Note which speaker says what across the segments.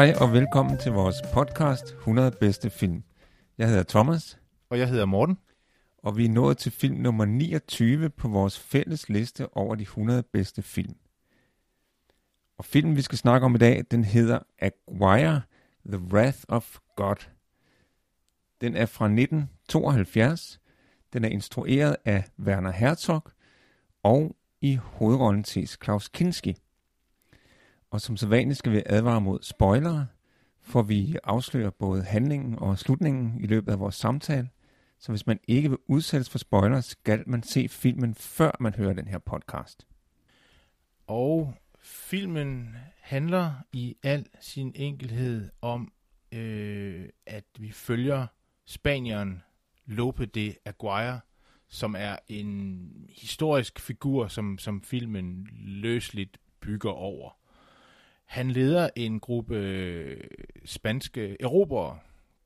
Speaker 1: Hej og velkommen til vores podcast 100 bedste film. Jeg hedder Thomas,
Speaker 2: Og jeg hedder Morten.
Speaker 1: og vi er nået til film nummer 29 på vores fælles liste over de 100 bedste film. Og filmen, vi skal snakke om i dag, den hedder Aguirre, The Wrath of God. Den er fra 1972. Den er instrueret af Werner Herzog, og i hovedrollen ses Klaus Kinski. Og som sædvanligt skal vi advare mod spoilere, for vi afslører både handlingen og slutningen i løbet af vores samtale. Så hvis man ikke vil udsættes for spoilere, skal man se filmen, før man hører den her podcast.
Speaker 2: Og filmen handler i al sin enkelhed om, øh, at vi følger spanieren Lope de Aguirre, som er en historisk figur, som, som filmen løsligt bygger over. Han leder en gruppe øh, spanske erobrere,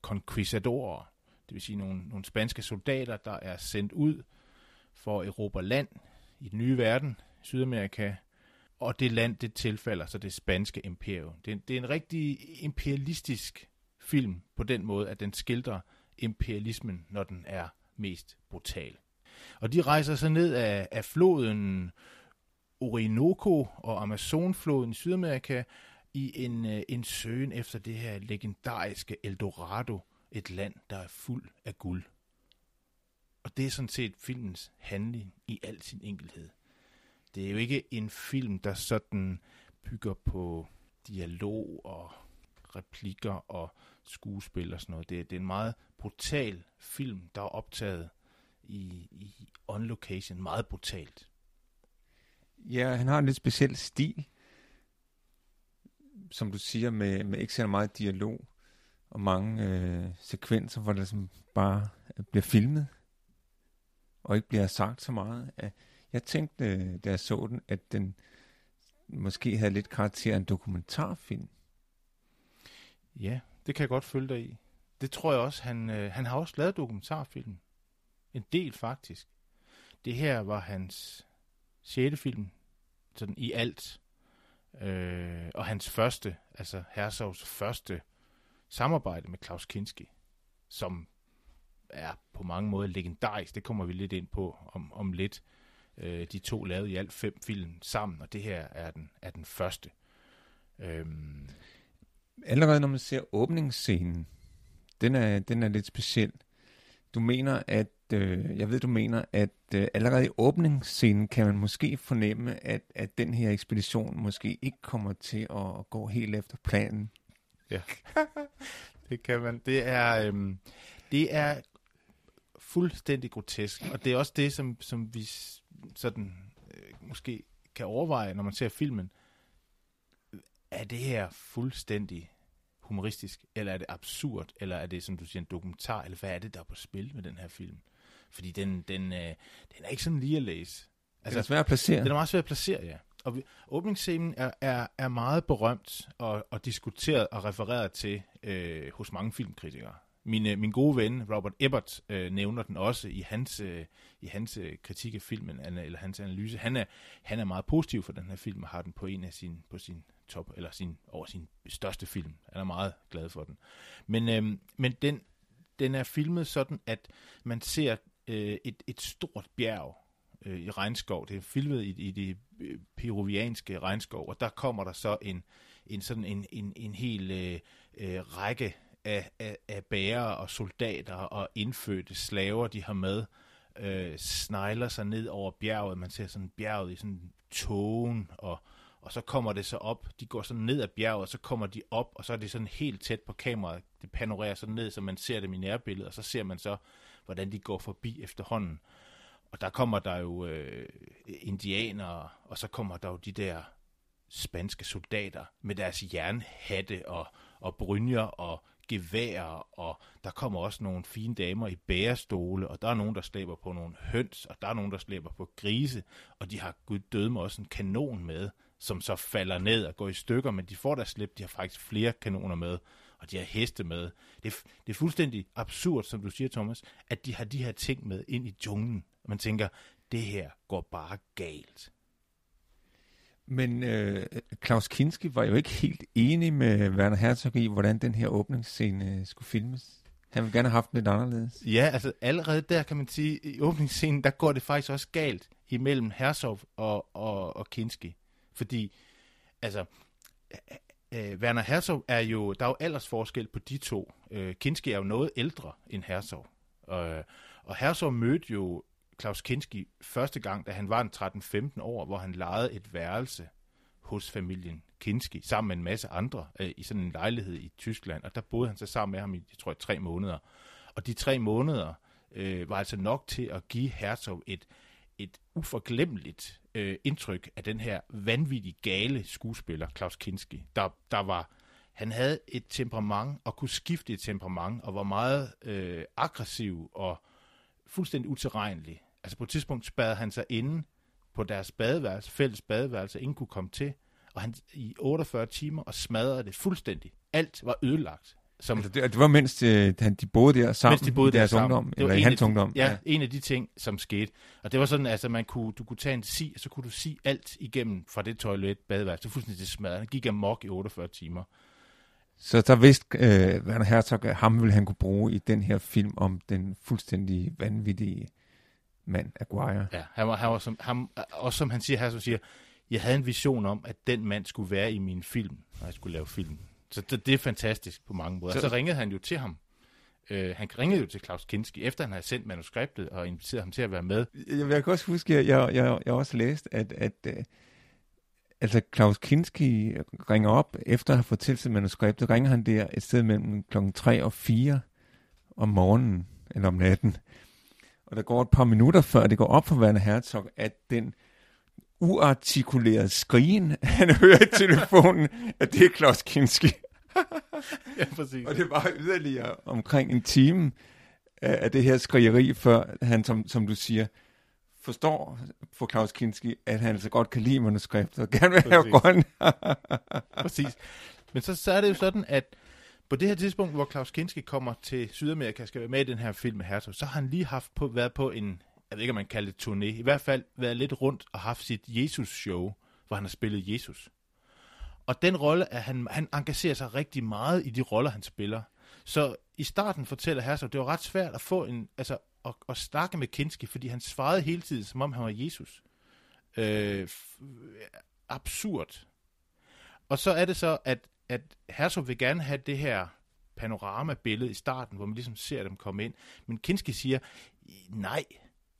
Speaker 2: conquistadorer, det vil sige nogle, nogle spanske soldater, der er sendt ud for at erobre land i den nye verden, Sydamerika, og det land, det tilfalder så det spanske imperium. Det er, det er en rigtig imperialistisk film på den måde, at den skildrer imperialismen, når den er mest brutal. Og de rejser så ned af, af floden Orinoco og Amazonfloden i Sydamerika i en, øh, en søgen efter det her legendariske Eldorado, et land, der er fuld af guld. Og det er sådan set filmens handling i al sin enkelhed. Det er jo ikke en film, der sådan bygger på dialog og replikker og skuespil og sådan noget. Det, er- det er en meget brutal film, der er optaget i, i on location. Meget brutalt.
Speaker 1: Ja, han har en lidt speciel stil, som du siger, med, med ikke så meget dialog og mange øh, sekvenser, hvor der som bare øh, bliver filmet og ikke bliver sagt så meget. Jeg tænkte, øh, da jeg så den, at den måske havde lidt karakter af en dokumentarfilm.
Speaker 2: Ja, det kan jeg godt følge dig i. Det tror jeg også, han, øh, han har også lavet dokumentarfilm. En del faktisk. Det her var hans sjette film, sådan i alt. Øh, og hans første, altså Herzogs første samarbejde med Klaus Kinski, som er på mange måder legendarisk. Det kommer vi lidt ind på om, om lidt. Øh, de to lavede i alt fem film sammen, og det her er den, er den første. Øhm,
Speaker 1: Allerede når man ser åbningsscenen, den er, den er lidt speciel. Du mener, at, øh, jeg ved, du mener, at øh, allerede i åbningsscenen kan man måske fornemme, at, at den her ekspedition måske ikke kommer til at gå helt efter planen.
Speaker 2: Ja, det kan man. Det er, øhm, det er fuldstændig grotesk, og det er også det, som, som vi sådan øh, måske kan overveje, når man ser filmen. Er det her fuldstændig humoristisk, eller er det absurd, eller er det, som du siger, en dokumentar, eller hvad er det, der er på spil med den her film? Fordi den, den, øh, den er ikke sådan lige at læse.
Speaker 1: Altså, det er svært at placere.
Speaker 2: Den er meget svær at placere, ja. Og vi, åbningsscenen er, er, er meget berømt og, og diskuteret og refereret til øh, hos mange filmkritikere. Min, øh, min gode ven, Robert Ebert, øh, nævner den også i hans, øh, i hans øh, kritik af filmen, eller hans analyse. Han er, han er meget positiv for den her film, og har den på en af sin, på sin top, eller sin, over sin største film. Han er meget glad for den. Men, øh, men den, den er filmet sådan, at man ser øh, et, et stort bjerg øh, i regnskov. Det er filmet i, i det øh, peruvianske regnskov, og der kommer der så en, en sådan en, en, en hel øh, øh, række af, af, af bærere og soldater og indfødte slaver, de har med, øh, snegler sig ned over bjerget. Man ser sådan bjerget i sådan tågen, og, og så kommer det så op. De går sådan ned ad bjerget, og så kommer de op, og så er det sådan helt tæt på kameraet. Det panorerer sådan ned, så man ser dem i nærbilledet, og så ser man så, hvordan de går forbi efterhånden. og der kommer der jo øh, indianere, og så kommer der jo de der spanske soldater med deres jernhatte og, og brynjer og geværer, og der kommer også nogle fine damer i bærestole, og der er nogen, der slæber på nogle høns, og der er nogen, der slæber på grise, og de har gud døde med også en kanon med, som så falder ned og går i stykker, men de får der slip, de har faktisk flere kanoner med, og de har heste med. Det er, det er fuldstændig absurd, som du siger, Thomas, at de har de her ting med ind i junglen. Og man tænker, det her går bare galt.
Speaker 1: Men øh, Klaus Kinski var jo ikke helt enig med Werner Herzog i, hvordan den her åbningsscene øh, skulle filmes. Han ville gerne have haft den lidt anderledes.
Speaker 2: Ja, altså allerede der kan man sige, i åbningsscenen, der går det faktisk også galt imellem Herzog og, og, og Kinski. Fordi, altså, øh, Werner Herzog er jo, der er jo aldersforskel på de to. Øh, Kinski er jo noget ældre end Herzog. Øh, og Herzog mødte jo Klaus Kinski første gang, da han var en 13-15 år, hvor han lejede et værelse hos familien Kinski, sammen med en masse andre, øh, i sådan en lejlighed i Tyskland. Og der boede han så sammen med ham i, jeg tror, tre måneder. Og de tre måneder øh, var altså nok til at give Herzog et, et uforglemmeligt øh, indtryk af den her vanvittigt gale skuespiller, Klaus Kinski. Der, der var, han havde et temperament og kunne skifte et temperament, og var meget øh, aggressiv og fuldstændig utilregnelig. Altså på et tidspunkt spadede han sig inde på deres badeværelse, fælles badeværelse, ingen kunne komme til, og han i 48 timer og smadrede det fuldstændig. Alt var ødelagt.
Speaker 1: Som, altså det, det var mens de, øh, de boede der sammen, mens de boede i deres der ungdom, det eller i hans
Speaker 2: de,
Speaker 1: ungdom.
Speaker 2: Ja, ja, en af de ting, som skete. Og det var sådan, altså man kunne, du kunne tage en si, og så kunne du si alt igennem fra det toilet, badeværelse. Det var fuldstændig det smadret. Han gik amok i 48 timer.
Speaker 1: Så der vidste øh, Werner Herzog, at ham ville han kunne bruge i den her film om den fuldstændig vanvittige mand, Aguirre.
Speaker 2: Ja, han var, han var som, ham, også som han siger her, som siger, jeg havde en vision om, at den mand skulle være i min film, når jeg skulle lave film. Så det, det er fantastisk på mange måder. Så, så ringede han jo til ham. Uh, han ringede jo til Klaus Kinski, efter han havde sendt manuskriptet og inviteret ham til at være med.
Speaker 1: Jeg, jeg kan også huske, at jeg, jeg, jeg også læst, at, at uh, altså Klaus Kinski ringer op, efter at have fået til manuskriptet, ringer han der et sted mellem klokken 3 og 4 om morgenen, eller om natten. Og der går et par minutter før det går op for Werner Herzog, at den uartikulerede skrigen, han hører i telefonen, at det er Klaus Kinski.
Speaker 2: ja, præcis.
Speaker 1: Og det var yderligere omkring en time af det her skrigeri, før han, som, som du siger, forstår for Klaus Kinski, at han altså godt kan lide manuskriptet og gerne vil have grøn.
Speaker 2: Præcis. Men så, så er det jo sådan, at på det her tidspunkt, hvor Klaus Kinski kommer til Sydamerika, skal være med i den her film med Hertog, så har han lige haft på, været på en, jeg ved ikke, om man kalder det turné, i hvert fald været lidt rundt og haft sit Jesus-show, hvor han har spillet Jesus. Og den rolle, at han, han engagerer sig rigtig meget i de roller, han spiller. Så i starten fortæller Herzog, det var ret svært at få en, altså at, at snakke med Kinski, fordi han svarede hele tiden, som om han var Jesus. Øh, absurd. Og så er det så, at, at Herzog vil gerne have det her panoramabillede i starten, hvor man ligesom ser dem komme ind. Men Kinski siger, nej,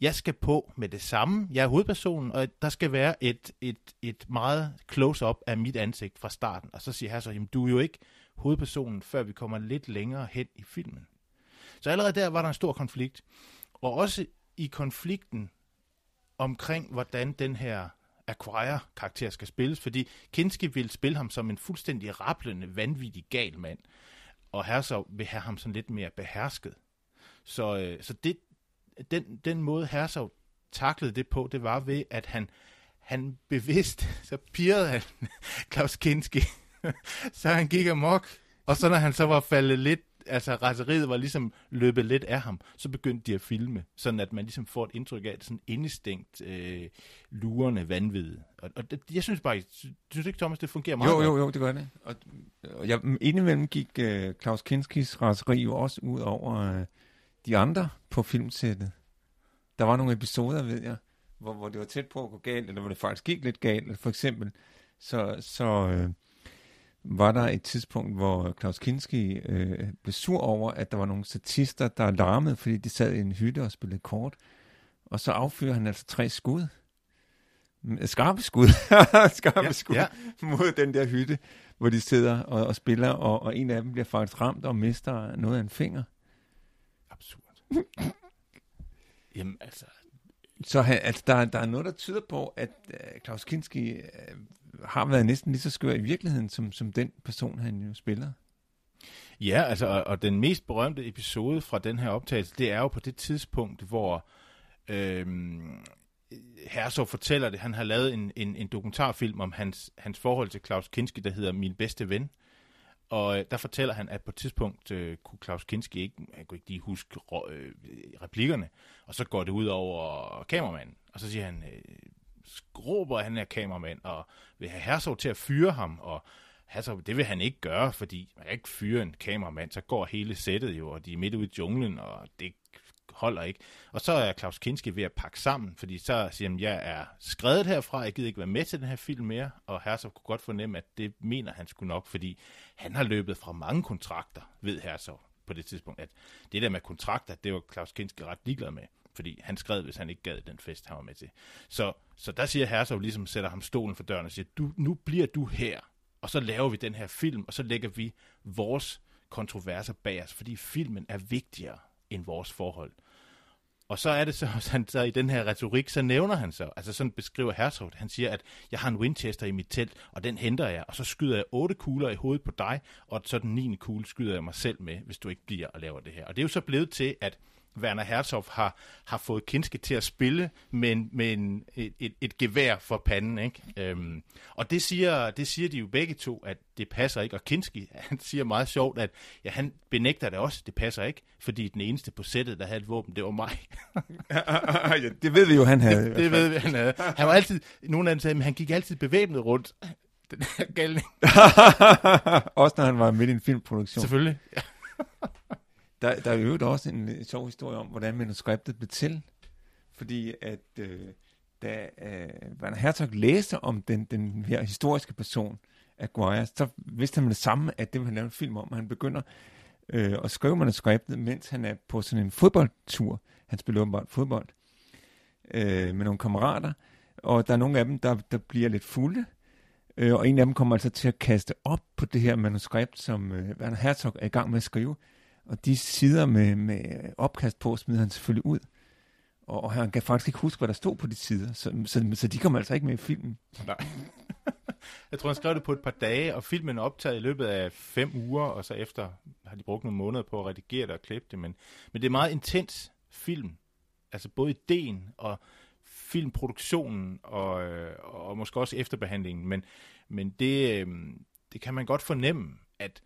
Speaker 2: jeg skal på med det samme. Jeg er hovedpersonen, og der skal være et, et, et meget close-up af mit ansigt fra starten. Og så siger Herzog, jamen du er jo ikke hovedpersonen, før vi kommer lidt længere hen i filmen. Så allerede der var der en stor konflikt. Og også i konflikten omkring, hvordan den her Acquire-karakter skal spilles, fordi Kinski vil spille ham som en fuldstændig rablende, vanvittig gal mand, og Herzog vil have ham sådan lidt mere behersket. Så, øh, så det, den, den måde Herzog taklede det på, det var ved, at han, han bevidst, så pirrede han Klaus Kinski, så han gik amok, og så når han så var faldet lidt altså raseriet var ligesom løbet lidt af ham, så begyndte de at filme, sådan at man ligesom får et indtryk af, det sådan indestængt, øh, lurende vanvid. Og, og det, jeg synes bare, synes ikke, Thomas, det fungerer meget
Speaker 1: Jo, jo, jo, det gør det. Og, og jeg, indimellem gik øh, Klaus Kinskis raseri jo også ud over øh, de andre på filmsættet. Der var nogle episoder, ved jeg, hvor, hvor det var tæt på at gå galt, eller hvor det faktisk gik lidt galt. For eksempel, så, så øh, var der et tidspunkt, hvor Klaus Kinski øh, blev sur over, at der var nogle statister, der larmede, fordi de sad i en hytte og spillede kort. Og så affyrer han altså tre skud. Skarpe skud. Skarpe ja, skud ja. mod den der hytte, hvor de sidder og, og spiller, og, og en af dem bliver faktisk ramt og mister noget af en finger.
Speaker 2: Jamen altså,
Speaker 1: Så han, altså, der, der er noget, der tyder på, at uh, Klaus Kinski uh, har været næsten lige så skør i virkeligheden, som, som den person, han jo spiller.
Speaker 2: Ja, altså, og, og den mest berømte episode fra den her optagelse, det er jo på det tidspunkt, hvor øhm, Herzog fortæller det. Han har lavet en, en, en dokumentarfilm om hans, hans forhold til Klaus Kinski, der hedder Min bedste ven. Og øh, der fortæller han, at på et tidspunkt øh, kunne Klaus Kinski ikke, han kunne ikke lige huske øh, replikkerne, og så går det ud over kameramanden, og så siger han, øh, råber han er kameramand, og vil have Herzog til at fyre ham, og Herzog, det vil han ikke gøre, fordi man kan ikke fyre en kameramand, så går hele sættet jo, og de er midt ude i junglen, og det holder ikke. Og så er Klaus Kinski ved at pakke sammen, fordi så siger han, jeg er skrevet herfra, jeg gider ikke være med til den her film mere, og Herzog kunne godt fornemme, at det mener han skulle nok, fordi han har løbet fra mange kontrakter, ved Herzog på det tidspunkt, at det der med kontrakter, det var Klaus Kinski ret ligeglad med, fordi han skrev, hvis han ikke gad den fest, han var med til. Så, så der siger Herzog ligesom, sætter ham stolen for døren og siger, du, nu bliver du her, og så laver vi den her film, og så lægger vi vores kontroverser bag os, fordi filmen er vigtigere end vores forhold. Og så er det så, han så i den her retorik, så nævner han så, altså sådan beskriver Herzog, han siger, at jeg har en Winchester i mit telt, og den henter jeg, og så skyder jeg otte kugler i hovedet på dig, og så den niende kugle skyder jeg mig selv med, hvis du ikke bliver og laver det her. Og det er jo så blevet til, at Werner Herzog har, har fået Kinske til at spille med, en, med en, et, et, et gevær for panden. Ikke? Øhm, og det siger, det siger de jo begge to, at det passer ikke. Og Kinski, han siger meget sjovt, at ja, han benægter det også, det passer ikke, fordi den eneste på sættet, der havde et våben, det var mig.
Speaker 1: ja, det ved vi jo, han havde.
Speaker 2: Det, det ved vi, han havde. Han var altid, nogen af dem sagde, men han gik altid bevæbnet rundt. Den her galning.
Speaker 1: også når han var midt i en filmproduktion.
Speaker 2: Selvfølgelig.
Speaker 1: Der, der er jo også en sjov historie om, hvordan manuskriptet blev til. Fordi at øh, da øh, Werner Herzog læste om den, den her historiske person, Aguirre, så vidste han med det samme, at det ville han lave en film om. Han begynder øh, at skrive manuskriptet, mens han er på sådan en fodboldtur. Han spiller åbenbart fodbold øh, med nogle kammerater, og der er nogle af dem, der, der bliver lidt fulde, øh, og en af dem kommer altså til at kaste op på det her manuskript, som øh, Werner Herzog er i gang med at skrive. Og de sider med, med opkast på smider han selvfølgelig ud. Og, og han kan faktisk ikke huske, hvad der stod på de sider. Så, så, så de kommer altså ikke med i filmen.
Speaker 2: Nej. Jeg tror, han skrev det på et par dage, og filmen er optaget i løbet af fem uger, og så efter har de brugt nogle måneder på at redigere det og klippe det. Men, men det er meget intens film. Altså både ideen og filmproduktionen, og, øh, og måske også efterbehandlingen. Men, men det, øh, det kan man godt fornemme, at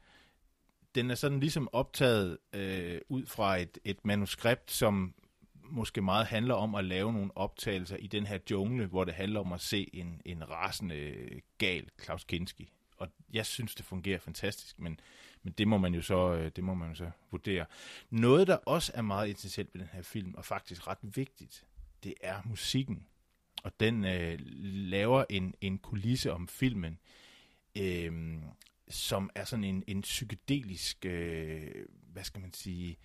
Speaker 2: den er sådan ligesom optaget øh, ud fra et, et manuskript, som måske meget handler om at lave nogle optagelser i den her jungle, hvor det handler om at se en, en rasende gal Klaus Kinski. Og jeg synes, det fungerer fantastisk, men, men det må man jo så øh, det må man jo så vurdere. Noget, der også er meget essentielt ved den her film, og faktisk ret vigtigt, det er musikken. Og den øh, laver en, en kulisse om filmen, øh, som er sådan en, en psykedelisk, øh, hvad skal man sige,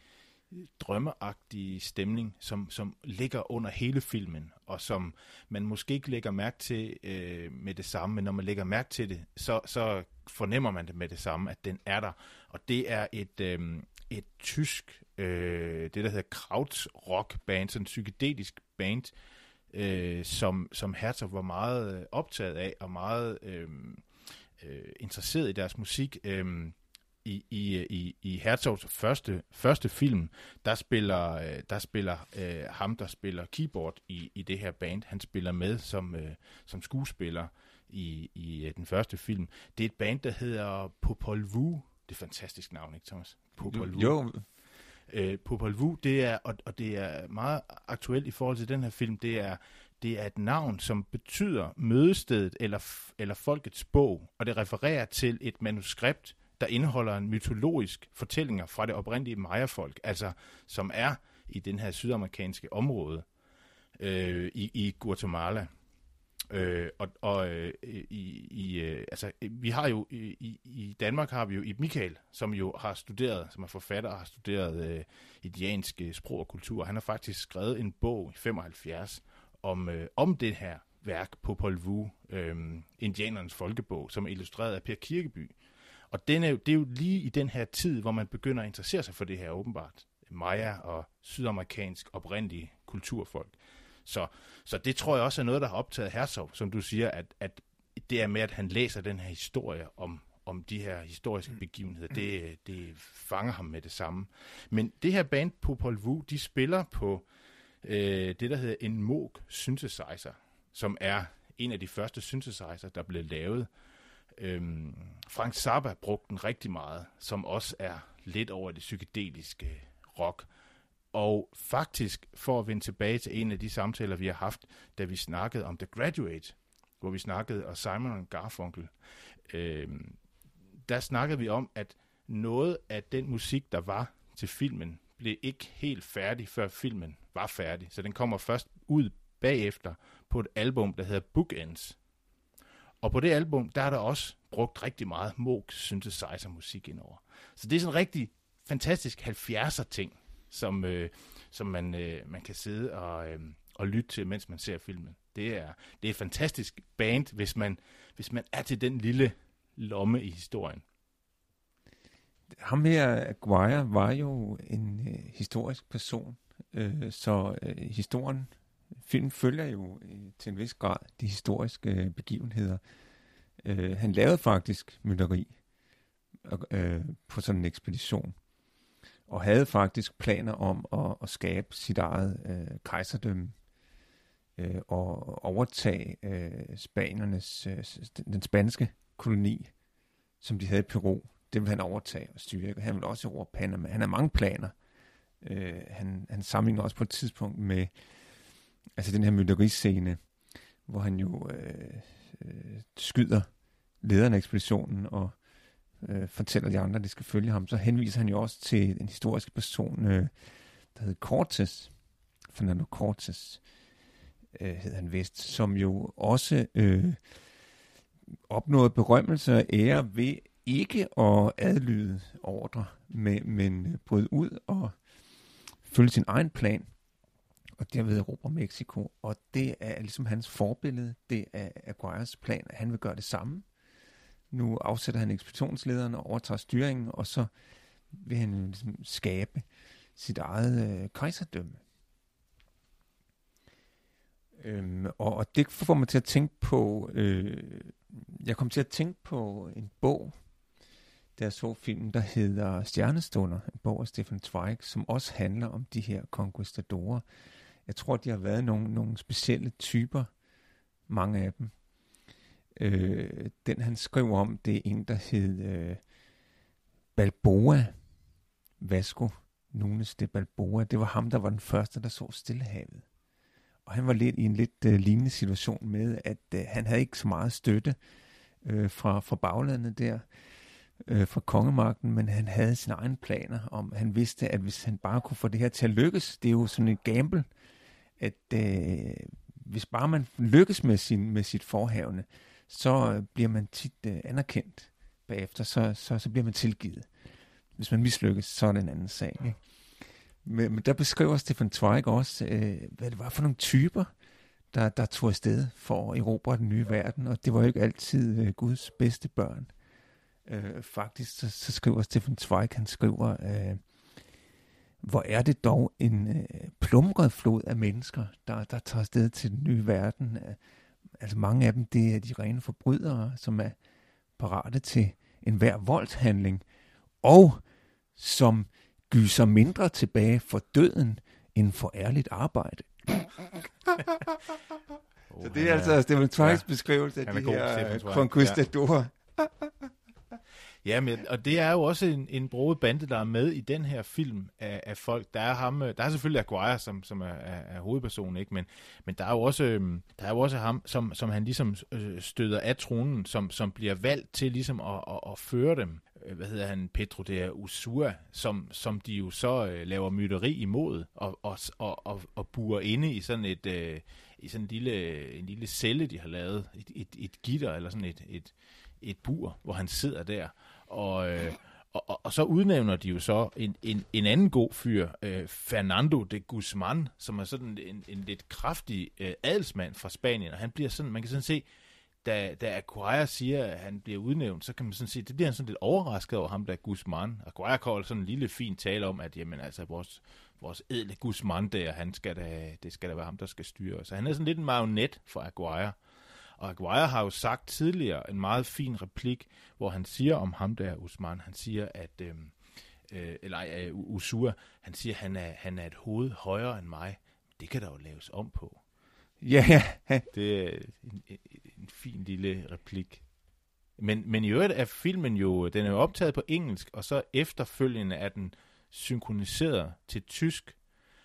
Speaker 2: drømmeagtig stemning, som, som ligger under hele filmen, og som man måske ikke lægger mærke til øh, med det samme, men når man lægger mærke til det, så, så fornemmer man det med det samme, at den er der. Og det er et, øh, et tysk, øh, det der hedder Krautrock band, sådan en psykedelisk band, øh, som, som Herzog var meget optaget af, og meget... Øh, øh, interesseret i deres musik. Øh, i, i, i, i Herzogs første, første film, der spiller, øh, der spiller øh, ham, der spiller keyboard i, i det her band, han spiller med som, øh, som skuespiller i, i øh, den første film. Det er et band, der hedder Popol Vuh. Det er et fantastisk navn, ikke Thomas?
Speaker 1: Popol Vuh. Jo.
Speaker 2: Øh, Popol Vuh, det er, og, og det er meget aktuelt i forhold til den her film, det er det er et navn, som betyder mødestedet eller, eller folkets bog, og det refererer til et manuskript, der indeholder en mytologisk fortællinger fra det oprindelige Maya-folk, altså som er i den her sydamerikanske område øh, i, i Guatemala. Øh, og og øh, i, i, øh, altså, vi har jo i, i Danmark har vi jo i Michael, som jo har studeret, som er forfatter og har studeret øh, indianske sprog og kultur. Han har faktisk skrevet en bog i 75 om, øh, om det her værk, på Paul Vu, øh, Indianernes folkebog, som er illustreret af Per Kirkeby. Og den er det er jo lige i den her tid, hvor man begynder at interessere sig for det her åbenbart. Maya og sydamerikansk oprindelige kulturfolk. Så, så det tror jeg også er noget, der har optaget Herzog, som du siger, at, at det er med, at han læser den her historie om, om de her historiske begivenheder, det, det fanger ham med det samme. Men det her band, Popol Vuh, de spiller på øh, det, der hedder en Moog synthesizer, som er en af de første synthesizer, der blev lavet. Øhm, Frank Zappa brugte den rigtig meget, som også er lidt over det psykedeliske rock. Og faktisk, for at vende tilbage til en af de samtaler, vi har haft, da vi snakkede om The Graduate, hvor vi snakkede om Simon Garfunkel, øhm, der snakkede vi om, at noget af den musik, der var til filmen, blev ikke helt færdig, før filmen var færdig. Så den kommer først ud bagefter på et album, der hedder Bookends. Og på det album, der er der også brugt rigtig meget Moog synthesizer musik indover. Så det er sådan en rigtig fantastisk 70'er ting, som, øh, som man, øh, man kan sidde og, øh, og lytte til, mens man ser filmen. Det er, det er et fantastisk band, hvis man, hvis man er til den lille lomme i historien.
Speaker 1: Ham her, Aguirre, var jo en øh, historisk person, øh, så øh, historien, film følger jo øh, til en vis grad de historiske øh, begivenheder. Øh, han lavede faktisk mytteri øh, på sådan en ekspedition, og havde faktisk planer om at, at skabe sit eget øh, kejserdømme øh, og overtage øh, spanernes, øh, den spanske koloni, som de havde i Peru. Det vil han overtage og styre. Han vil også over Panama. Han har mange planer. Øh, han, han sammenligner også på et tidspunkt med altså den her mytteriscene, hvor han jo øh, øh, skyder lederen af ekspeditionen og øh, fortæller de andre, at de skal følge ham. Så henviser han jo også til en historisk person, øh, der hed Cortes, Fernando Cortes, øh, hed han vist, som jo også øh, opnåede berømmelse og ære ved ikke at adlyde ordre, men, men øh, bryde ud og følge sin egen plan, og derved erobre Mexico. Og det er ligesom hans forbillede, det er Aguirres plan, at han vil gøre det samme. Nu afsætter han ekspeditionslederen og overtager styringen, og så vil han ligesom skabe sit eget øh, kejserdømme. Øhm, og, og det får mig til at tænke på, øh, jeg kom til at tænke på en bog, der så filmen, der hedder Stjernestunder, en bog af Stefan Zweig, som også handler om de her conquistadorer. Jeg tror, de har været nogle, nogle specielle typer, mange af dem. Øh, den han skriver om, det er en, der hed øh, Balboa Vasco Nunes de Balboa. Det var ham, der var den første, der så Stillehavet. Og han var lidt i en lidt øh, lignende situation med, at øh, han havde ikke så meget støtte øh, fra, fra baglandet der, øh, fra kongemagten, men han havde sine egne planer om, han vidste, at hvis han bare kunne få det her til at lykkes, det er jo sådan et gamble, at øh, hvis bare man lykkes med, sin, med sit forhavne, så øh, bliver man tit øh, anerkendt bagefter, så, så, så bliver man tilgivet. Hvis man mislykkes, så er det en anden sag. Ikke? Men, men der beskriver Stefan Zweig også, øh, hvad det var for nogle typer, der, der tog afsted for at erobre den nye verden, og det var jo ikke altid øh, Guds bedste børn. Øh, faktisk så, så skriver Stefan Zweig, han skriver, øh, hvor er det dog en øh, plumret flod af mennesker, der, der tager afsted til den nye verden. Altså mange af dem, det er de rene forbrydere, som er parate til enhver voldshandling, og som gyser mindre tilbage for døden end for ærligt arbejde. oh, Så det er altså Stefan Zweigs ja, beskrivelse af de her conquistadorer. Ja.
Speaker 2: Ja, men, og det er jo også en, en broet bande, der er med i den her film af, af folk. Der er ham, øh, der er selvfølgelig Aguirre, som, som er, er, er hovedpersonen, ikke? Men, men der er jo også, øhm, der er jo også ham, som, som han ligesom øh, støder af tronen, som, som bliver valgt til ligesom at, at, at føre dem øh, hvad hedder han, Pedro de Usua, som, som de jo så øh, laver mytteri imod, og, og, og, og, og burer inde i sådan et, øh, i sådan en lille, en lille celle, de har lavet, et, et, et gitter, eller sådan et, et, et bur, hvor han sidder der, og, øh, og, og, og så udnævner de jo så en, en, en anden god fyr, øh, Fernando de Guzman, som er sådan en, en lidt kraftig øh, adelsmand fra Spanien, og han bliver sådan, man kan sådan se, da, da Aguirre siger, at han bliver udnævnt, så kan man sådan sige, det bliver han sådan lidt overrasket over ham, der Guzman. Aguirre kommer sådan en lille fin tale om, at jamen, altså, vores, vores edle Guzman der, han skal da, det skal da være ham, der skal styre. Så han er sådan lidt en marionet for Aguirre. Og Aguirre har jo sagt tidligere en meget fin replik, hvor han siger om ham der, Usman, han siger, at, øh, øh, eller øh, Usua, han siger, at han er, han er et hoved højere end mig. Det kan der jo laves om på.
Speaker 1: Ja, ja.
Speaker 2: Det er en, en, en fin lille replik. Men, men i øvrigt er filmen jo, den er jo optaget på engelsk, og så efterfølgende er den synkroniseret til tysk,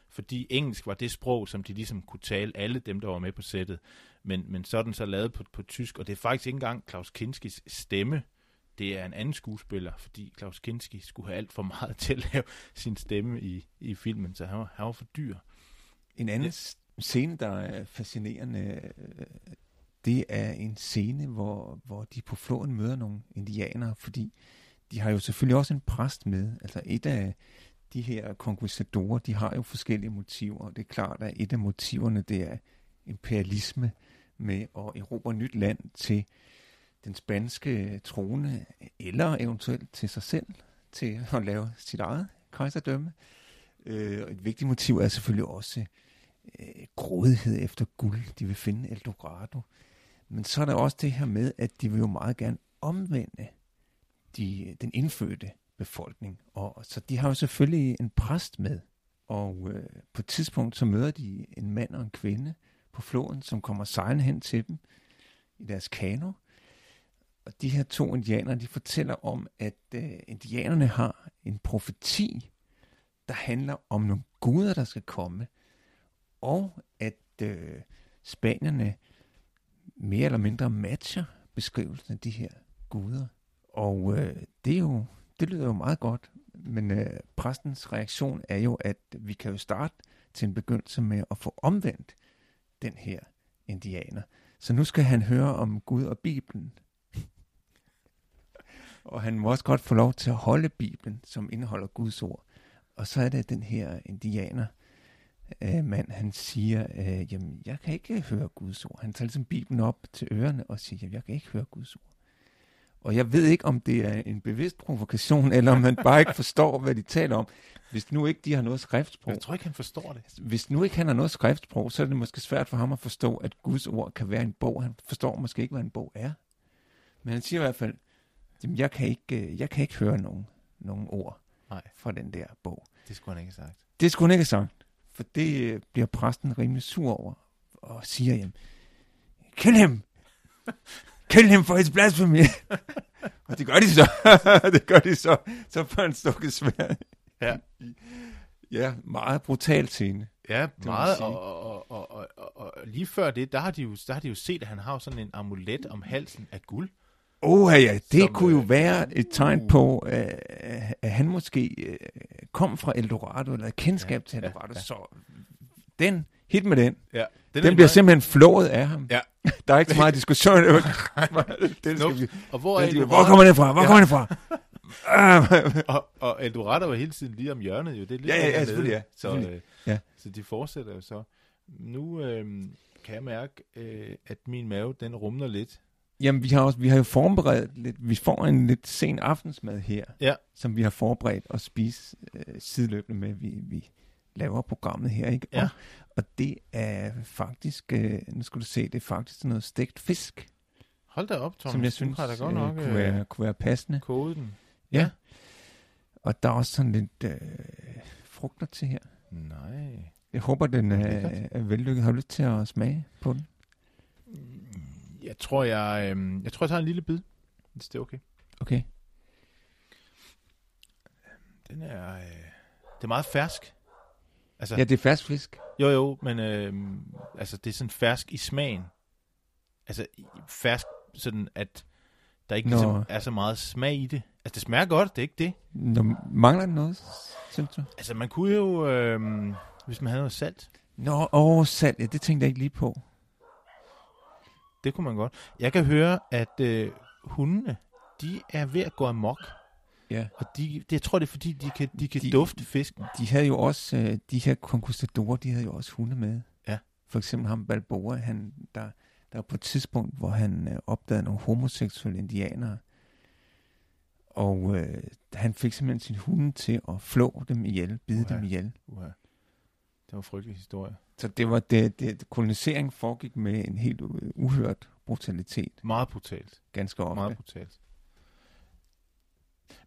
Speaker 2: fordi engelsk var det sprog, som de ligesom kunne tale, alle dem, der var med på sættet. Men, men så er den så lavet på, på tysk, og det er faktisk ikke engang Klaus Kinskis stemme, det er en anden skuespiller, fordi Klaus Kinski skulle have alt for meget til at lave sin stemme i, i filmen, så han var, han var for dyr.
Speaker 1: En anden ja. scene, der er fascinerende, øh, det er en scene, hvor, hvor de på floden møder nogle indianere, fordi de har jo selvfølgelig også en præst med. Altså et af de her konquistadorer, de har jo forskellige motiver, og det er klart, at et af motiverne, det er imperialisme med at erobre nyt land til den spanske trone, eller eventuelt til sig selv, til at lave sit eget kejserdømme. Øh, et vigtigt motiv er selvfølgelig også øh, grådighed efter guld. De vil finde Eldorado. Men så er der også det her med, at de vil jo meget gerne omvende de, den indfødte befolkning. Og, så de har jo selvfølgelig en præst med. Og øh, på et tidspunkt så møder de en mand og en kvinde på floden, som kommer sejlende hen til dem i deres kano. Og de her to indianere, de fortæller om, at øh, indianerne har en profeti, der handler om nogle guder, der skal komme, og at øh, spanierne mere eller mindre matcher beskrivelsen af de her guder. Og øh, det er jo, det lyder jo meget godt, men øh, præstens reaktion er jo, at vi kan jo starte til en begyndelse med at få omvendt den her indianer. Så nu skal han høre om Gud og Bibelen. og han må også godt få lov til at holde Bibelen, som indeholder Guds ord. Og så er det den her indianer, øh, mand, han siger, øh, jamen, jeg kan ikke høre Guds ord. Han tager ligesom Bibelen op til ørerne og siger, jamen, jeg kan ikke høre Guds ord. Og jeg ved ikke, om det er en bevidst provokation, eller om han bare ikke forstår, hvad de taler om. Hvis nu ikke de har noget skriftsprog.
Speaker 2: Jeg tror ikke, han forstår det.
Speaker 1: Hvis nu ikke han har noget skriftsprog, så er det måske svært for ham at forstå, at Guds ord kan være en bog. Han forstår måske ikke, hvad en bog er. Men han siger i hvert fald, jamen, jeg kan ikke, øh, jeg kan ikke høre nogen, nogen ord
Speaker 2: Nej.
Speaker 1: fra den der bog.
Speaker 2: Det skulle han ikke have sagt.
Speaker 1: Det skulle han ikke have sagt. For det øh, bliver præsten rimelig sur over, og siger, jamen, kill him! Kill him for his blasphemy! og det gør de så. det gør de så. Så får han stukket svær.
Speaker 2: Ja.
Speaker 1: Ja, meget brutal scene.
Speaker 2: Ja, meget, og, og, og, og, og, og, lige før det, der har, de jo, der har de jo set, at han har sådan en amulet om halsen af guld.
Speaker 1: Åh ja, det
Speaker 2: Som,
Speaker 1: kunne jo
Speaker 2: øh,
Speaker 1: være et tegn
Speaker 2: uh.
Speaker 1: på, øh, at han måske øh, kom fra Eldorado, eller kendskab
Speaker 2: Ja,
Speaker 1: til
Speaker 2: ja,
Speaker 1: Eldorado.
Speaker 2: ja.
Speaker 1: Så den, hit med den.
Speaker 2: Ja,
Speaker 1: Den, den bliver simpelthen flået af ham.
Speaker 2: Ja.
Speaker 1: Der er ikke så meget diskussion. den skal
Speaker 2: Nope.
Speaker 1: vi,
Speaker 2: Og hvor er
Speaker 1: den, hvor kommer den fra? Hvor
Speaker 2: Ja.
Speaker 1: kommer den fra?
Speaker 2: Og, og Eldorado var hele tiden lige om hjørnet jo. Det er lidt
Speaker 1: Ja, ja, ja, selvfølgelig, ja.
Speaker 2: Så,
Speaker 1: Selvfølgelig.
Speaker 2: øh,
Speaker 1: Ja.
Speaker 2: så de fortsætter jo så. Nu øh, kan jeg mærke, øh, at min mave, den rumler lidt.
Speaker 1: Jamen, vi har, også, vi har jo forberedt lidt. Vi får en lidt sen aftensmad her,
Speaker 2: Ja.
Speaker 1: som vi har forberedt at spise øh, sideløbende med, vi, vi laver programmet her. Ikke?
Speaker 2: Ja.
Speaker 1: Og, og det er faktisk, øh, nu skal du se, det er faktisk noget stegt fisk,
Speaker 2: Hold da op, Thomas.
Speaker 1: som jeg synes
Speaker 2: godt
Speaker 1: øh,
Speaker 2: nok
Speaker 1: kunne, være, kunne være passende.
Speaker 2: kodet den.
Speaker 1: Ja. Og der er også sådan lidt øh, frugter til her.
Speaker 2: Nej.
Speaker 1: Jeg håber, den er,
Speaker 2: Lækkert.
Speaker 1: er vellykket. Har du lyst til at smage på den?
Speaker 2: Jeg tror, jeg, øh, jeg tror, jeg tager en lille bid, hvis det er okay.
Speaker 1: Okay.
Speaker 2: Den er, øh, det er meget fersk. Altså,
Speaker 1: Ja, det er fersk fisk.
Speaker 2: Jo, jo, men øh, altså, det er sådan fersk i smagen. Altså fersk, sådan at der ikke
Speaker 1: Nå.
Speaker 2: ligesom er så meget smag i det. Altså det smager godt, det er ikke det.
Speaker 1: Nå, mangler den noget, synes du?
Speaker 2: Altså man kunne jo, øh, hvis man havde noget salt,
Speaker 1: Nå, åh, salt. Ja, det tænkte jeg ikke lige på.
Speaker 2: det kunne man godt. Jeg kan høre, at øh, hundene, de er ved at gå amok.
Speaker 1: Ja.
Speaker 2: Og de, det, jeg tror, det er fordi, de kan, de kan
Speaker 1: De-
Speaker 2: dufte fisken.
Speaker 1: De havde jo også, øh, de her konquistadorer, de havde jo også hunde med.
Speaker 2: Ja.
Speaker 1: For eksempel ham Balboa, han, der Der på et tidspunkt, hvor han øh, opdagede nogle homoseksuelle indianere, og øh, han fik simpelthen sin hunde til at flå dem ihjel, bide
Speaker 2: Uha.
Speaker 1: dem ihjel.
Speaker 2: Uha. Det var en frygtelig historie.
Speaker 1: Så det var det, det, kolonisering foregik med en helt øh, uhørt brutalitet,
Speaker 2: Meget brutalt.
Speaker 1: ganske ofte.
Speaker 2: Meget brutalt.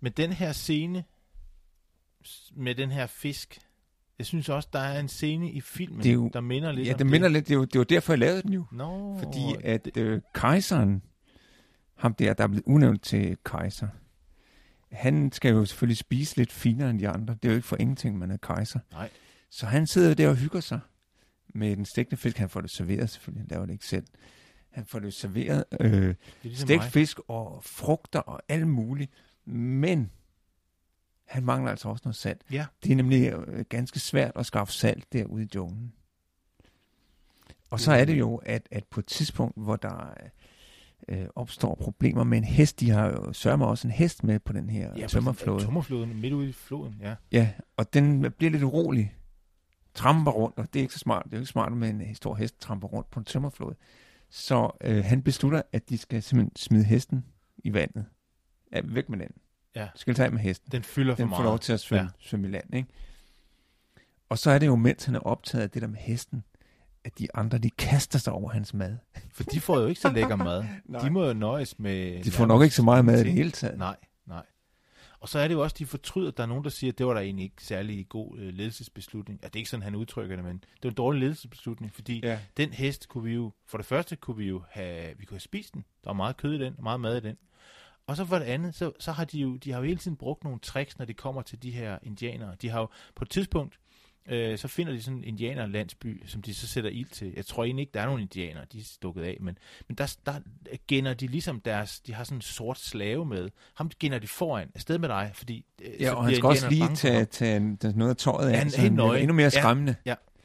Speaker 2: Men den her scene med den her fisk, jeg synes også, der er en scene i filmen,
Speaker 1: Det er jo-
Speaker 2: der minder lidt
Speaker 1: Ja,
Speaker 2: om
Speaker 1: det minder lidt, det var, det var derfor, jeg lavede den jo.
Speaker 2: Nå,
Speaker 1: Fordi at øh, kejseren, ham der, der er blevet udnævnt til kejser, han skal jo selvfølgelig spise lidt finere end de andre. Det er jo ikke for ingenting, man er kejser.
Speaker 2: Nej.
Speaker 1: Så han sidder der og hygger sig med den stegte fisk. Han får det serveret selvfølgelig, han laver det ikke selv. Han får det serveret øh,
Speaker 2: det ligesom
Speaker 1: stegt
Speaker 2: mig.
Speaker 1: fisk og frugter og alt muligt. Men han mangler altså også noget salt.
Speaker 2: Ja.
Speaker 1: Det er nemlig øh, ganske svært at skaffe salt derude i junglen. Og så er det jo, at, at på et tidspunkt, hvor der øh, opstår problemer med en hest, de har jo sørger også en hest med på den her ja, tømmerflåde.
Speaker 2: Tømmerfloden, midt ude i floden, ja.
Speaker 1: Ja, og den bliver lidt urolig. Tramper rundt, og det er ikke så smart. Det er jo ikke smart med en stor hest tramper rundt på en tømmerflåde. Så øh, han beslutter, at de skal simpelthen smide hesten i vandet. Ja, væk med den.
Speaker 2: Ja.
Speaker 1: Skal tage med hesten.
Speaker 2: Den fylder for
Speaker 1: Den
Speaker 2: meget.
Speaker 1: får lov til at svømme, ja. svømme i land, ikke? Og så er det jo, mens han er optaget af det der med hesten, at de andre, de kaster sig over hans mad.
Speaker 2: For de får jo ikke så lækker mad. De må jo nøjes med...
Speaker 1: De får nok ikke så meget mad i det hele taget.
Speaker 2: Nej, nej. Og så er det jo også, de fortryder, at der er nogen, der siger, at det var der egentlig ikke særlig god øh, ledelsesbeslutning. Ja, det er ikke sådan, han udtrykker det, men det var en dårlig ledelsesbeslutning, fordi
Speaker 1: Ja.
Speaker 2: den hest kunne vi jo, for det første kunne vi jo have, vi kunne have spist den. Der var meget kød i den, meget mad i den. Og så for det andet, så, så har de jo, de har jo hele tiden brugt nogle tricks, når de kommer til de her indianere. De har jo på et tidspunkt, øh, så finder de sådan en indianerlandsby, som de så sætter ild til. Jeg tror egentlig ikke, der er nogen indianere, de er stukket af, men, men der, der gener de ligesom deres, de har sådan en sort slave med. Ham gener de foran, afsted med dig, fordi... Øh,
Speaker 1: Ja, og han skal også lige tage, tage, tage noget af tøjet af,
Speaker 2: Han er
Speaker 1: så
Speaker 2: helt
Speaker 1: han
Speaker 2: nøgen.
Speaker 1: endnu mere
Speaker 2: Ja.
Speaker 1: skræmmende.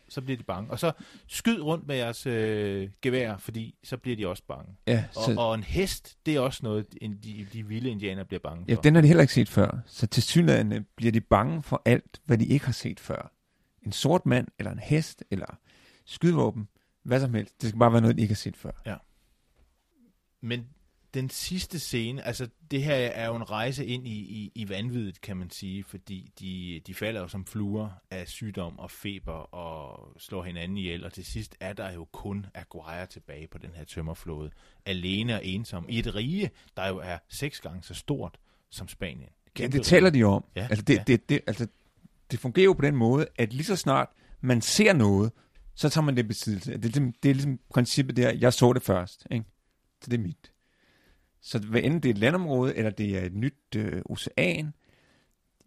Speaker 2: Så bliver de bange. Og så skyd rundt med jeres øh, gevær, fordi så bliver de også bange.
Speaker 1: Ja,
Speaker 2: Og,
Speaker 1: så,
Speaker 2: og en hest, det er også noget, en- de, de vilde indianere bliver bange for.
Speaker 1: ja, den har de heller ikke set før. Så til synligheden bliver de bange for alt, hvad de ikke har set før. En sort mand, eller en hest, eller skydevåben, hvad som helst. Det skal bare være noget, de ikke har set før.
Speaker 2: Men den sidste scene, altså det her er jo en rejse ind i, i, i vanvittigt, kan man sige, fordi de, de falder jo som fluer af sygdom og feber og slår hinanden ihjel, og til sidst er der jo kun Aguirre tilbage på den her tømmerflåde, alene og ensom, i et rige, der jo er seks gange så stort som Spanien.
Speaker 1: Ja,
Speaker 2: Kæmpe
Speaker 1: det taler de om.
Speaker 2: Ja,
Speaker 1: altså, det,
Speaker 2: ja.
Speaker 1: det, det, altså, det fungerer jo på den måde, at lige så snart man ser noget, så tager man det besiddelse. Det, er ligesom- det er ligesom princippet der, jeg så det først, ikke? så det er mit. Så hvad enten det er et landområde, eller det er et nyt øh, ocean,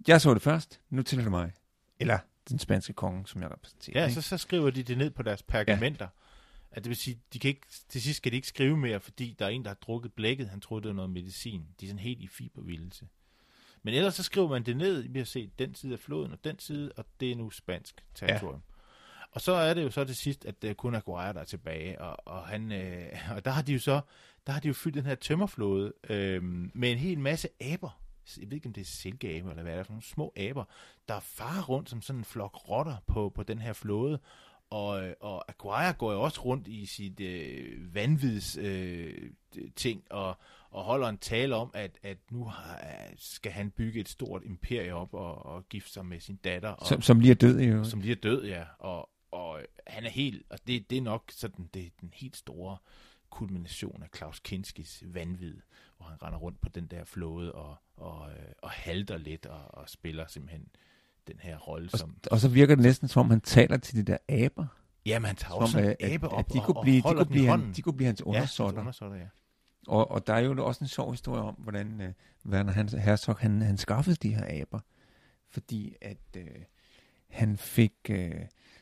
Speaker 1: jeg så det først, nu tilhører det mig. Eller den spanske konge, som jeg repræsenterer.
Speaker 2: Ja,
Speaker 1: ikke?
Speaker 2: så, så skriver de det ned på deres pergamenter. Ja. At det vil sige, de kan ikke, til sidst skal de ikke skrive mere, fordi der er en, der har drukket blækket. Han troede, det var noget medicin. De er sådan helt i fibervildelse. Men ellers så skriver man det ned. Vi har set den side af floden og den side, og det er nu spansk territorium. Ja. Og så er det jo så til sidst, at det er kun Aguirre, der er tilbage. Og, og, han, øh, og der har de jo så der har de jo fyldt den her tømmerflåde øh, med en hel masse aber. Jeg ved ikke, om det er silkeaber, eller hvad det er for nogle små aber, der farer rundt som sådan en flok rotter på, på den her flåde. Og, øh, og Aguirre går jo også rundt i sit øh, vanvids øh, ting og, og holder en tale om, at, at nu har, skal han bygge et stort imperie op og, og gifte sig med sin datter. Og,
Speaker 1: som, som lige er død jo.
Speaker 2: som lige er død, ja. Og, og han er helt, og det, det er nok sådan, det er den helt store kulmination af Klaus Kinskis vanvid, hvor han render rundt på den der flåde og, og, øh, og halter lidt og, og spiller simpelthen den her rolle
Speaker 1: Og,
Speaker 2: som...
Speaker 1: og så virker det næsten som om, han taler til de der aber.
Speaker 2: Jamen, han tager også en abe op
Speaker 1: at de
Speaker 2: og,
Speaker 1: kunne
Speaker 2: og
Speaker 1: blive, de
Speaker 2: holder
Speaker 1: kunne blive, han, de kunne blive hans
Speaker 2: Ja,
Speaker 1: undersåtter.
Speaker 2: hans undersåtter, ja.
Speaker 1: Og, og der er jo også en sjov historie om, hvordan øh, Werner Hans Herzog, han, han skaffede de her aber. Fordi at øh, han fik øh,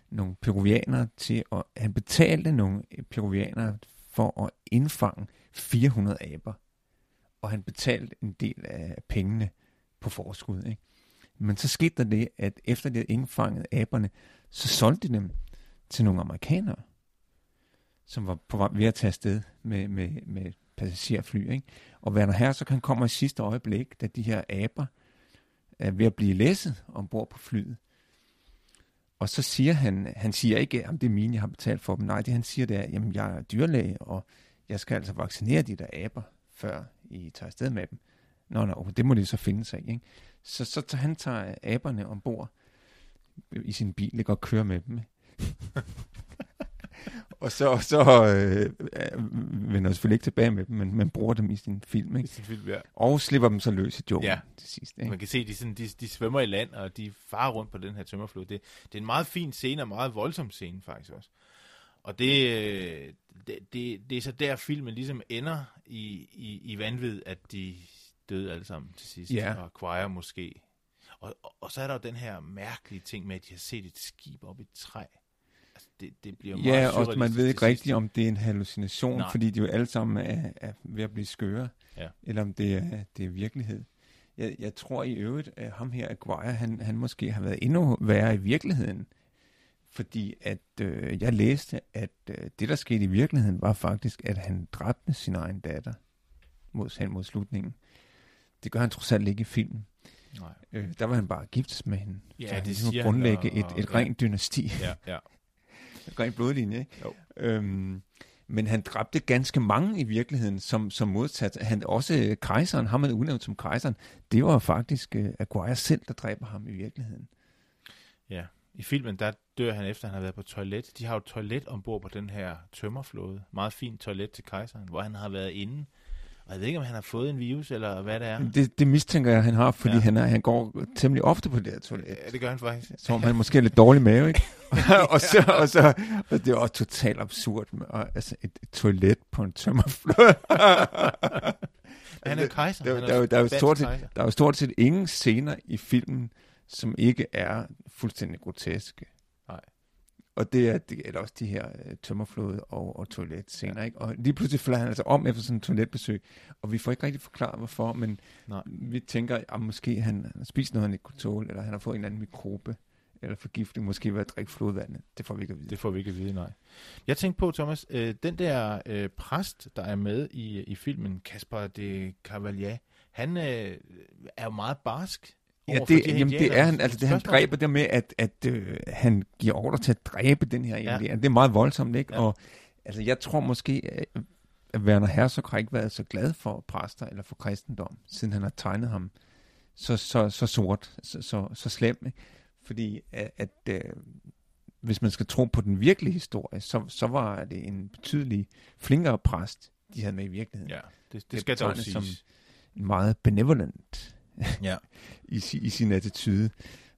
Speaker 1: nogle peruvianere til at, han betalte nogle peruvianere for at indfange 400 aber. Og han betalte en del af pengene på forskud. Ikke? Men så skete der det, at efter de havde indfanget aberne, så solgte de dem til nogle amerikanere, som var på vej ved at tage afsted med, med, med passagerfly. Ikke? Og Werner Herzog, han kommer i sidste øjeblik, da de her aber er ved at blive læsset ombord på flyet. Og så siger han, han siger ikke, at det er mine, jeg har betalt for dem. Nej, det han siger, det er, at jeg er dyrlæge, og jeg skal altså vaccinere de der aber, før I tager afsted med dem. Nå, nå, det må de så finde sig. Ikke? Så, så tager han tager aberne ombord i sin bil ikke, og kører med dem og så, så øh, vender selvfølgelig ikke tilbage med dem, men man bruger dem i sin film. Ikke?
Speaker 2: I sin film, ja.
Speaker 1: Og slipper dem så løs i jorden
Speaker 2: Ja.
Speaker 1: til sidst. Ikke?
Speaker 2: Man kan se, de, sådan, de, de svømmer i land, og de farer rundt på den her tømmerflod. Det, det er en meget fin scene, og meget voldsom scene faktisk også. Og det, øh, det, det, det er så der, filmen ligesom ender i, i, i vanvid, at de døde alle sammen til sidst.
Speaker 1: Ja.
Speaker 2: Og Quire måske. Og, og, og så er der jo den her mærkelige ting med, at de har set et skib op i et træ. Altså, det, det bliver meget
Speaker 1: Ja, og man ved ikke rigtigt, om det er en hallucination,
Speaker 2: Nej.
Speaker 1: fordi de jo alle sammen er, er ved at blive skøre,
Speaker 2: Ja.
Speaker 1: eller om det er, det er virkelighed. Jeg, jeg tror i øvrigt, at ham her, Aguirre, han, han måske har været endnu værre i virkeligheden, fordi at øh, jeg læste, at øh, det, der skete i virkeligheden, var faktisk, at han dræbte sin egen datter mod, hen mod slutningen. Det gør han trods alt ikke i filmen.
Speaker 2: Nej.
Speaker 1: Øh, der var han bare gift med hende.
Speaker 2: Ja,
Speaker 1: Så han
Speaker 2: det
Speaker 1: ligesom
Speaker 2: siger han,
Speaker 1: grundlægge
Speaker 2: og-
Speaker 1: et, et rent dynasti.
Speaker 2: Ja, ja.
Speaker 1: Ren blodlinje, ikke?
Speaker 2: Jo.
Speaker 1: Øhm, men han dræbte ganske mange i virkeligheden, som, som modsat. Han også øh, kejseren, ham man udnævnt som kejseren, det var faktisk uh, Aguirre selv, der dræber ham i virkeligheden.
Speaker 2: Ja, i filmen der dør han efter, han har været på toilet. De har jo et toilet ombord på den her tømmerflåde. Meget fint toilet til kejseren, hvor han har været inde. Og jeg ved ikke, om han har fået en virus, eller hvad det er.
Speaker 1: Det, det mistænker jeg, han har, fordi
Speaker 2: Ja.
Speaker 1: han, er, han går temmelig ofte på det her toilet.
Speaker 2: Ja, det gør han faktisk.
Speaker 1: Så om han måske er lidt dårlig mave, ikke? og, så, og, så, og det er også totalt absurd med og, altså et, et toilet på en tømmerflåde.
Speaker 2: Han er jo kejser.
Speaker 1: der, der, der, der, er jo
Speaker 2: spansk
Speaker 1: stort set, der er jo stort set ingen scener i filmen, som ikke er fuldstændig groteske. Og det er, det er også de her øh, tømmerflåde og, og toiletscener, ikke? Og lige pludselig falder han altså om efter sådan en toiletbesøg, og vi får ikke rigtig forklaret, hvorfor, men
Speaker 2: Nej.
Speaker 1: vi tænker, at måske han har spist noget, han ikke kunne tåle, eller han har fået en eller anden mikrobe, eller forgiftning, måske ved at drikke flodvandet. Det får vi ikke at vide.
Speaker 2: Det får vi ikke at vide, nej. Jeg tænkte på, Thomas, øh, den der øh, præst, der er med i, i filmen, Kasper de Cavalier, han øh, er jo meget barsk.
Speaker 1: Ja, det,
Speaker 2: de
Speaker 1: jamen det er han, altså det han dræber der med, at, at øh, han giver ordre til at dræbe den her
Speaker 2: Ja.
Speaker 1: Det er meget voldsomt, ikke?
Speaker 2: Ja.
Speaker 1: Og altså jeg tror måske, at- Werner Herzog har ikke været så glad for præster eller for kristendom, siden han har tegnet ham så, så, så sort, så, så, så slem, ikke? Fordi at, at øh, hvis man skal tro på den virkelige historie, så, så var det en betydelig flinkere præst, de havde med i virkeligheden.
Speaker 2: Ja, det, det,
Speaker 1: Det
Speaker 2: skal dog siges.
Speaker 1: som- En meget benevolent
Speaker 2: Ja.
Speaker 1: i, i sin attitude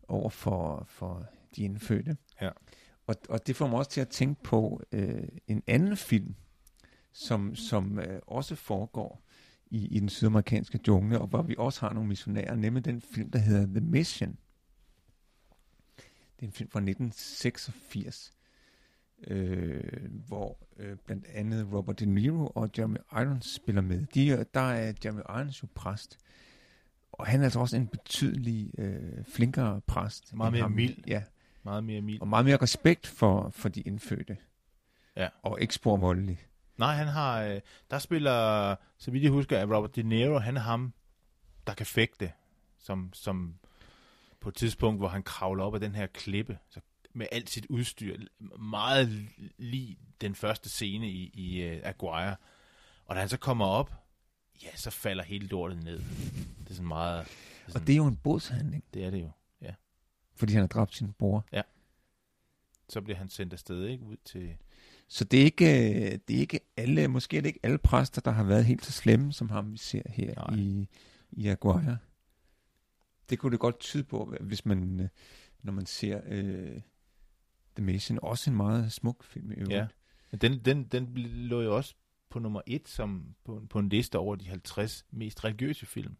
Speaker 1: over for, for de indfødte.
Speaker 2: Ja.
Speaker 1: Og, og det får mig også til at tænke på øh, en anden film, som, som øh, også foregår i, i den sydamerikanske jungle, og hvor vi også har nogle missionærer, nemlig den film, der hedder The Mission. Det er en film fra 1986, øh, hvor øh, blandt andet Robert De Niro og Jeremy Irons spiller med. De, er- der er Jeremy Irons jo præst, og han er altså også en betydelig øh, flinkere præst.
Speaker 2: Meget mere
Speaker 1: ham.
Speaker 2: mild.
Speaker 1: Ja,
Speaker 2: Meget mere mild.
Speaker 1: og meget mere respekt for, for de indfødte.
Speaker 2: Ja.
Speaker 1: Og ikke spor voldelig.
Speaker 2: Nej, han har... Øh, der spiller, så vidt jeg husker, at Robert De Niro, han er ham, der kan fægte, som, som på et tidspunkt, hvor han kravler op ad den her klippe, så med alt sit udstyr, meget lige den første scene i, i uh, Aguirre. Og da han så kommer op, ja, så falder hele lortet ned. Det er sådan meget... Det er,
Speaker 1: Og
Speaker 2: sådan,
Speaker 1: det er jo en bådshandling,
Speaker 2: det er det jo.
Speaker 1: fordi han har dræbt sin bror.
Speaker 2: Så bliver han sendt afsted, ikke? Ud til...
Speaker 1: Så det er ikke, øh, det er ikke alle, måske er det ikke alle præster, der har været helt så slemme, som ham vi ser her
Speaker 2: Nej.
Speaker 1: i, i Aguirre. Det kunne det godt tyde på, hvis man, øh, når man ser øh, The Mission, også en meget smuk film i øvrigt.
Speaker 2: Ja. Men den, den, den lå jo også på nummer et som, på, på en liste over de 50 mest religiøse film.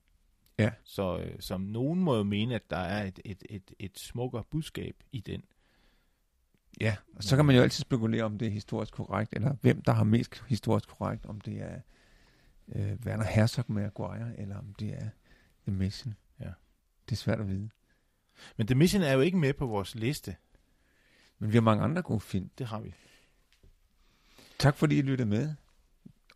Speaker 1: Ja.
Speaker 2: Så øh, som nogen må jo mene, at der er et, et, et, et smukkere budskab i den.
Speaker 1: Ja, og så kan man jo altid spekulere, om det er historisk korrekt, eller hvem der har mest historisk korrekt, om det er øh, Werner Herzog med Aguirre, eller om det er The Mission.
Speaker 2: Ja.
Speaker 1: Det er svært at vide.
Speaker 2: Men The Mission er jo ikke med på vores liste.
Speaker 1: Men vi har mange andre gode film.
Speaker 2: Det har vi.
Speaker 1: Tak fordi I lyttede med.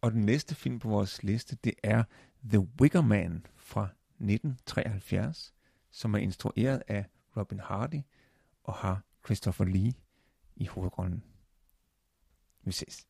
Speaker 1: Og den næste film på vores liste, det er The Wicker Man fra 1973, som er instrueret af Robin Hardy og har Christopher Lee i hovedrollen. Vi ses.